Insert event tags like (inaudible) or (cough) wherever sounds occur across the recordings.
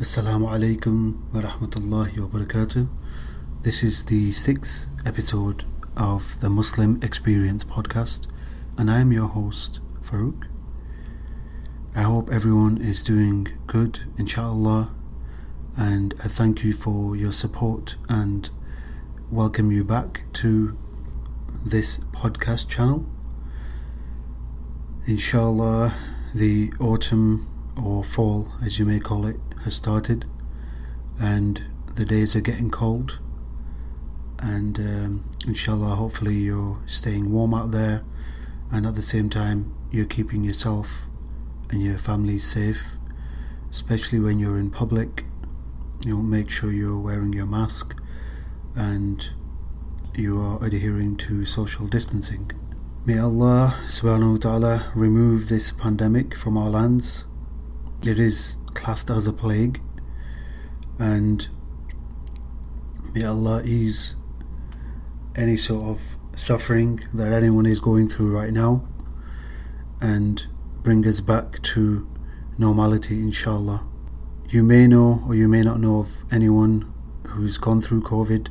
Assalamu alaikum wa rahmatullahi wa barakatuh. This is the sixth episode of the Muslim Experience podcast, and I am your host, Farouk. I hope everyone is doing good, inshallah, and I thank you for your support and welcome you back to this podcast channel. Inshallah, the autumn or fall, as you may call it, has started, and the days are getting cold. And um, inshallah, hopefully, you're staying warm out there, and at the same time, you're keeping yourself and your family safe, especially when you're in public. You know, make sure you're wearing your mask and you are adhering to social distancing. May Allah subhanahu wa ta'ala remove this pandemic from our lands. It is classed as a plague and may Allah ease any sort of suffering that anyone is going through right now and bring us back to normality inshallah. You may know or you may not know of anyone who's gone through COVID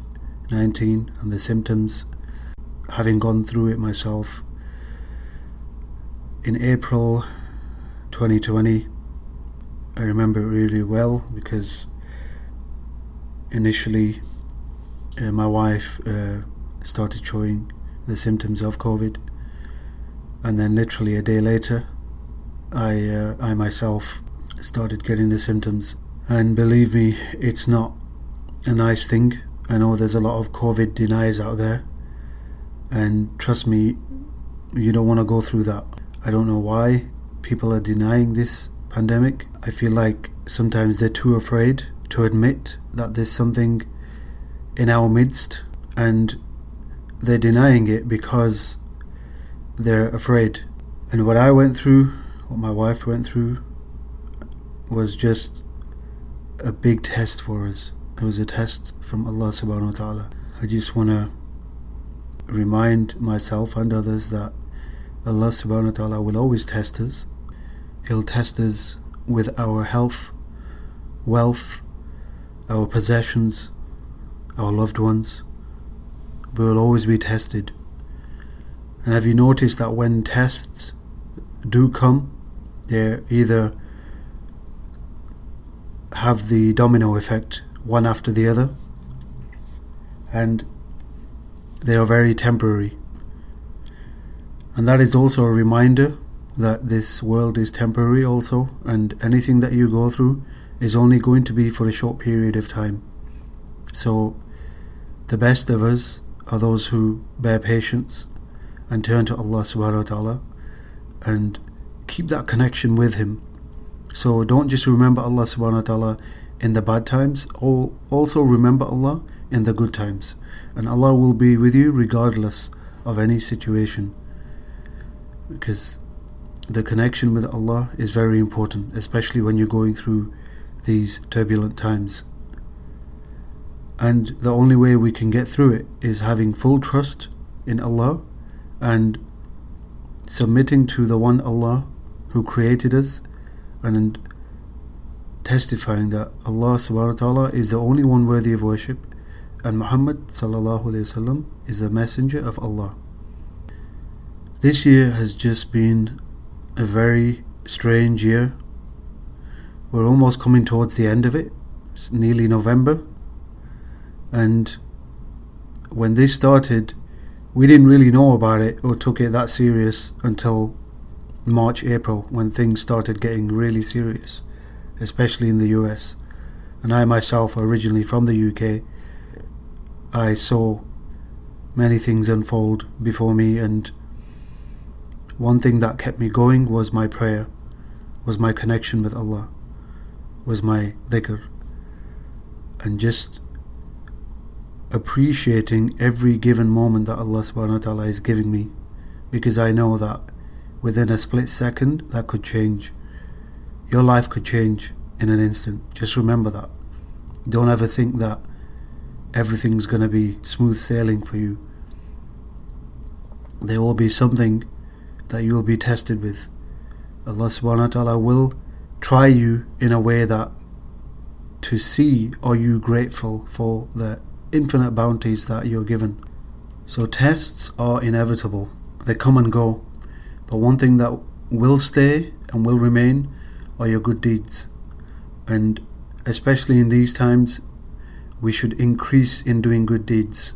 19 and the symptoms, having gone through it myself. In April 2020, I remember it really well because initially uh, my wife uh, started showing the symptoms of COVID, and then literally a day later, I uh, I myself started getting the symptoms. And believe me, it's not a nice thing. I know there's a lot of COVID deniers out there, and trust me, you don't want to go through that. I don't know why people are denying this pandemic. I feel like sometimes they're too afraid to admit that there's something in our midst and they're denying it because they're afraid. And what I went through, what my wife went through, was just a big test for us. It was a test from Allah subhanahu wa ta'ala. I just want to remind myself and others that Allah subhanahu wa ta'ala will always test us. He'll test us with our health, wealth, our possessions, our loved ones. We will always be tested. And have you noticed that when tests do come, they either have the domino effect, one after the other, and they are very temporary. And that is also a reminder that this world is temporary, also, and anything that you go through is only going to be for a short period of time. So, the best of us are those who bear patience and turn to Allah subhanahu wa ta'ala and keep that connection with Him. So, don't just remember Allah subhanahu wa ta'ala in the bad times, also remember Allah in the good times. And Allah will be with you regardless of any situation. Because the connection with Allah is very important, especially when you're going through these turbulent times. And the only way we can get through it is having full trust in Allah and submitting to the one Allah who created us and testifying that Allah subhanahu wa ta'ala is the only one worthy of worship and Muhammad sallallahu alayhi wasallam is the messenger of Allah. This year has just been a very strange year. We're almost coming towards the end of it. It's nearly November. And when this started, we didn't really know about it or took it that serious until March, April, when things started getting really serious, especially in the US. And I myself, originally from the UK, I saw many things unfold before me and one thing that kept me going was my prayer, was my connection with Allah, was my dhikr, and just appreciating every given moment that Allah subhanahu wa ta'ala is giving me because I know that within a split second that could change. Your life could change in an instant. Just remember that. Don't ever think that everything's going to be smooth sailing for you. There will be something that you will be tested with. Allah subhanahu wa ta'ala will try you in a way that to see are you grateful for the infinite bounties that you're given. So tests are inevitable. They come and go. But one thing that will stay and will remain are your good deeds. And especially in these times, we should increase in doing good deeds.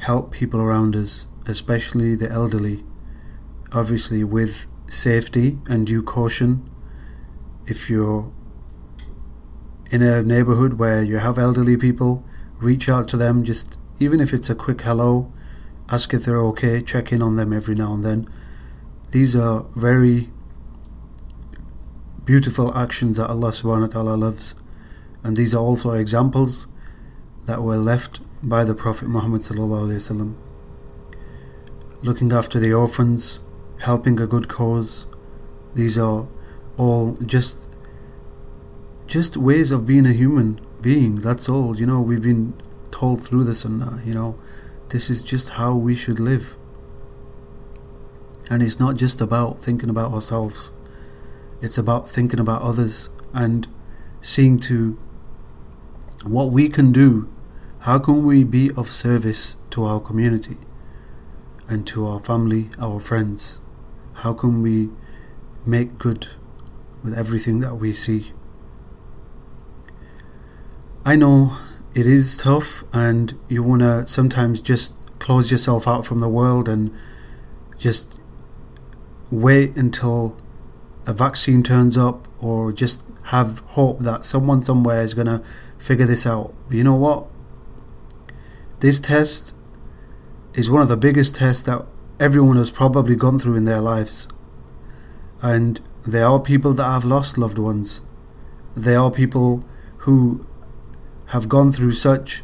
Help people around us, especially the elderly, obviously with safety and due caution. If you're in a neighborhood where you have elderly people, reach out to them, just even if it's a quick hello, ask if they're okay, check in on them every now and then. These are very beautiful actions that Allah subhanahu wa ta'ala loves. And these are also examples that were left by the Prophet Muhammad sallallahu Looking after the orphans, helping a good cause, these are all just just ways of being a human being. That's all. You know, we've been told through the Sunnah. You know, this is just how we should live. And it's not just about thinking about ourselves. It's about thinking about others and seeing to what we can do. How can we be of service to our community and to our family, our friends? How can we make good with everything that we see? I know it is tough, and you want to sometimes just close yourself out from the world and just wait until a vaccine turns up or just have hope that someone somewhere is going to figure this out. But you know what? This test is one of the biggest tests that everyone has probably gone through in their lives. And there are people that have lost loved ones. There are people who have gone through such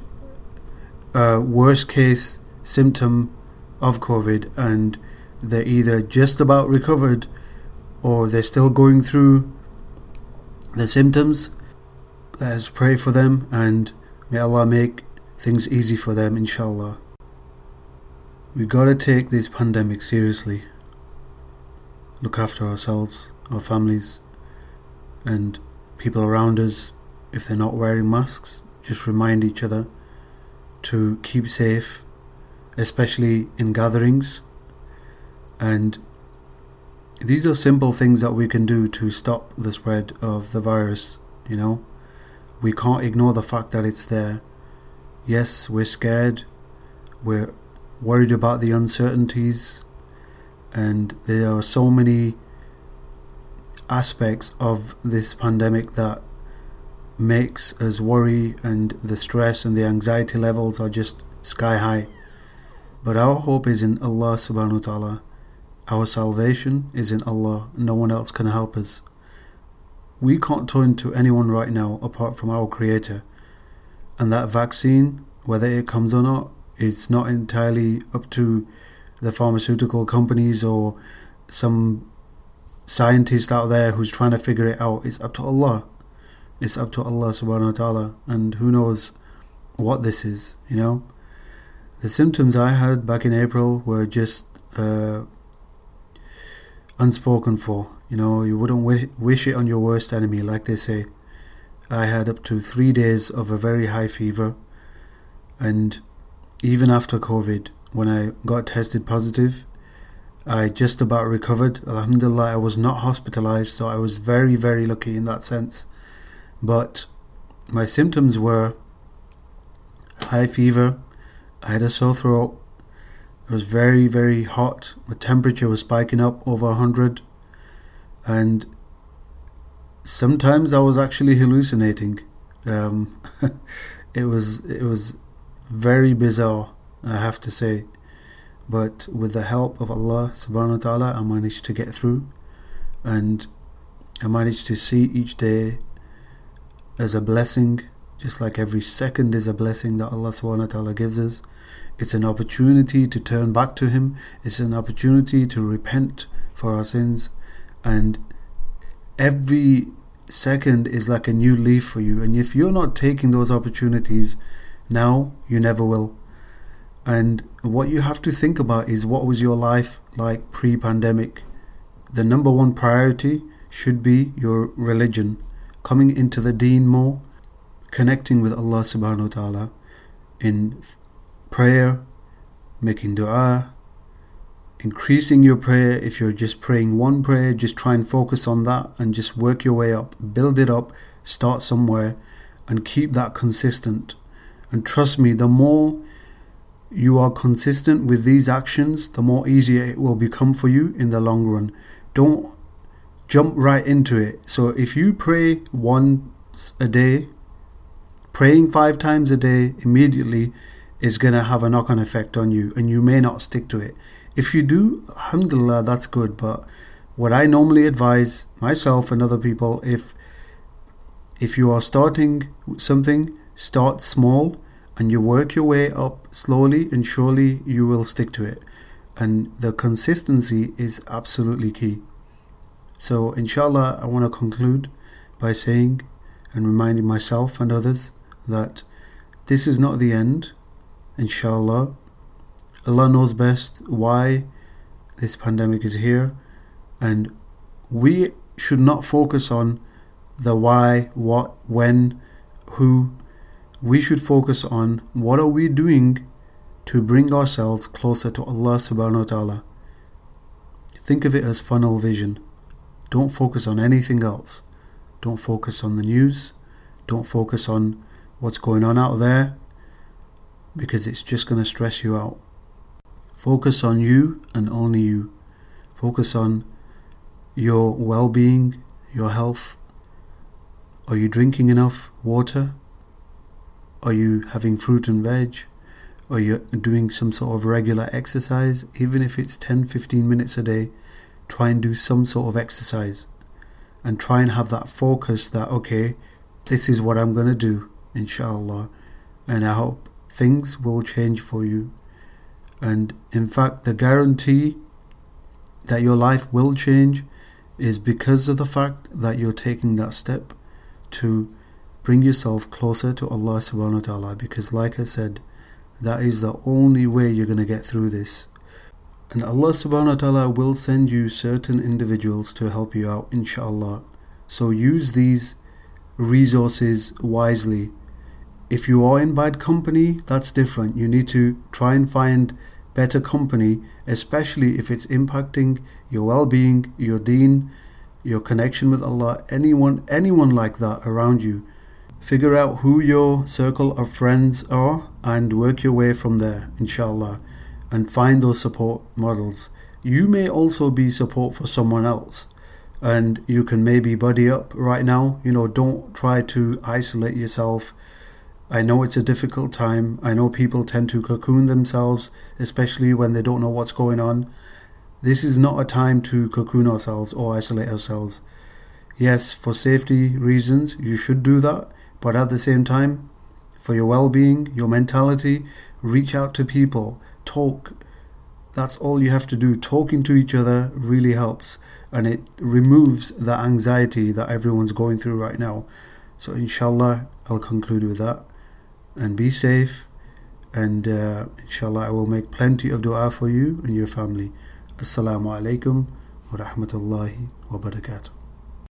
a worst case symptom of COVID and they're either just about recovered or they're still going through the symptoms, let us pray for them and may Allah make things easy for them, inshallah. We gotta take this pandemic seriously. Look after ourselves, our families, and people around us. If they're not wearing masks, just remind each other to keep safe, especially in gatherings. And these are simple things that we can do to stop the spread of the virus, you know. We can't ignore the fact that it's there. Yes, we're scared, we're worried about the uncertainties, and there are so many aspects of this pandemic that makes us worry and the stress and the anxiety levels are just sky high. But our hope is in Allah subhanahu wa ta'ala our salvation is in Allah. No one else can help us. We can't turn to anyone right now apart from our Creator. And that vaccine, whether it comes or not, it's not entirely up to the pharmaceutical companies or some scientist out there who's trying to figure it out. It's up to Allah. It's up to Allah subhanahu wa ta'ala. And who knows what this is, you know? The symptoms I had back in April were just uh, unspoken for. You know, you wouldn't wish, wish it on your worst enemy, like they say. I had up to three days of a very high fever, and even after COVID, when I got tested positive, I just about recovered. Alhamdulillah, I was not hospitalized, so I was very, very lucky in that sense. But my symptoms were high fever, I had a sore throat, it was very, very hot. my temperature was spiking up over 100. And sometimes I was actually hallucinating. Um, (laughs) it was it was very bizarre, I have to say. But with the help of Allah subhanahu wa ta'ala, I managed to get through. And I managed to see each day as a blessing, just like every second is a blessing that Allah subhanahu wa ta'ala gives us. It's an opportunity to turn back to Him. It's an opportunity to repent for our sins. And every second is like a new leaf for you. And if you're not taking those opportunities now, you never will. And what you have to think about is what was your life like pre pandemic? The number one priority should be your religion coming into the deen more, connecting with Allah subhanahu wa ta'ala in prayer, making dua, increasing your prayer. If you're just praying one prayer, just try and focus on that and just work your way up, build it up, start somewhere, and keep that consistent. And trust me, the more you are consistent with these actions, the more easier it will become for you in the long run. Don't jump right into it. So if you pray once a day, praying five times a day immediately is going to have a knock on effect on you and you may not stick to it. If you do, alhamdulillah, that's good. But what I normally advise myself and other people, if if you are starting something, start small and you work your way up slowly and surely you will stick to it. And the consistency is absolutely key. So, inshallah, I want to conclude by saying and reminding myself and others that this is not the end, inshallah. Allah knows best why this pandemic is here, and we should not focus on the why, what, when, who, we should focus on what are we doing to bring ourselves closer to Allah subhanahu wa ta'ala. Think of it as funnel vision. Don't focus on anything else. Don't focus on the news. Don't focus on what's going on out there because it's just going to stress you out. Focus on you and only you. Focus on your well being, your health. Are you drinking enough water? Are you having fruit and veg? Are you doing some sort of regular exercise? Even if it's 10 15 minutes a day, try and do some sort of exercise and try and have that focus that, okay, this is what I'm going to do, inshallah. And I hope things will change for you. And in fact, the guarantee that your life will change is because of the fact that you're taking that step to bring yourself closer to Allah subhanahu wa ta'ala because like I said that is the only way you're going to get through this. And Allah subhanahu wa ta'ala will send you certain individuals to help you out inshallah. So use these resources wisely. If you are in bad company that's different. You need to try and find better company especially if it's impacting your well-being your deen your connection with Allah anyone anyone like that around you Figure out who your circle of friends are and work your way from there, inshallah, and find those support models. You may also be support for someone else, and you can maybe buddy up right now. You know, don't try to isolate yourself. I know it's a difficult time. I know people tend to cocoon themselves, especially when they don't know what's going on. This is not a time to cocoon ourselves or isolate ourselves. Yes, for safety reasons, you should do that but at the same time, for your well being, your mentality, reach out to people, talk. That's all you have to do. Talking to each other really helps and it removes the anxiety that everyone's going through right now. So, inshallah, I'll conclude with that. And be safe. And uh, inshallah, I will make plenty of dua for you and your family. Assalamu alaikum wa rahmatullahi wa barakatuh.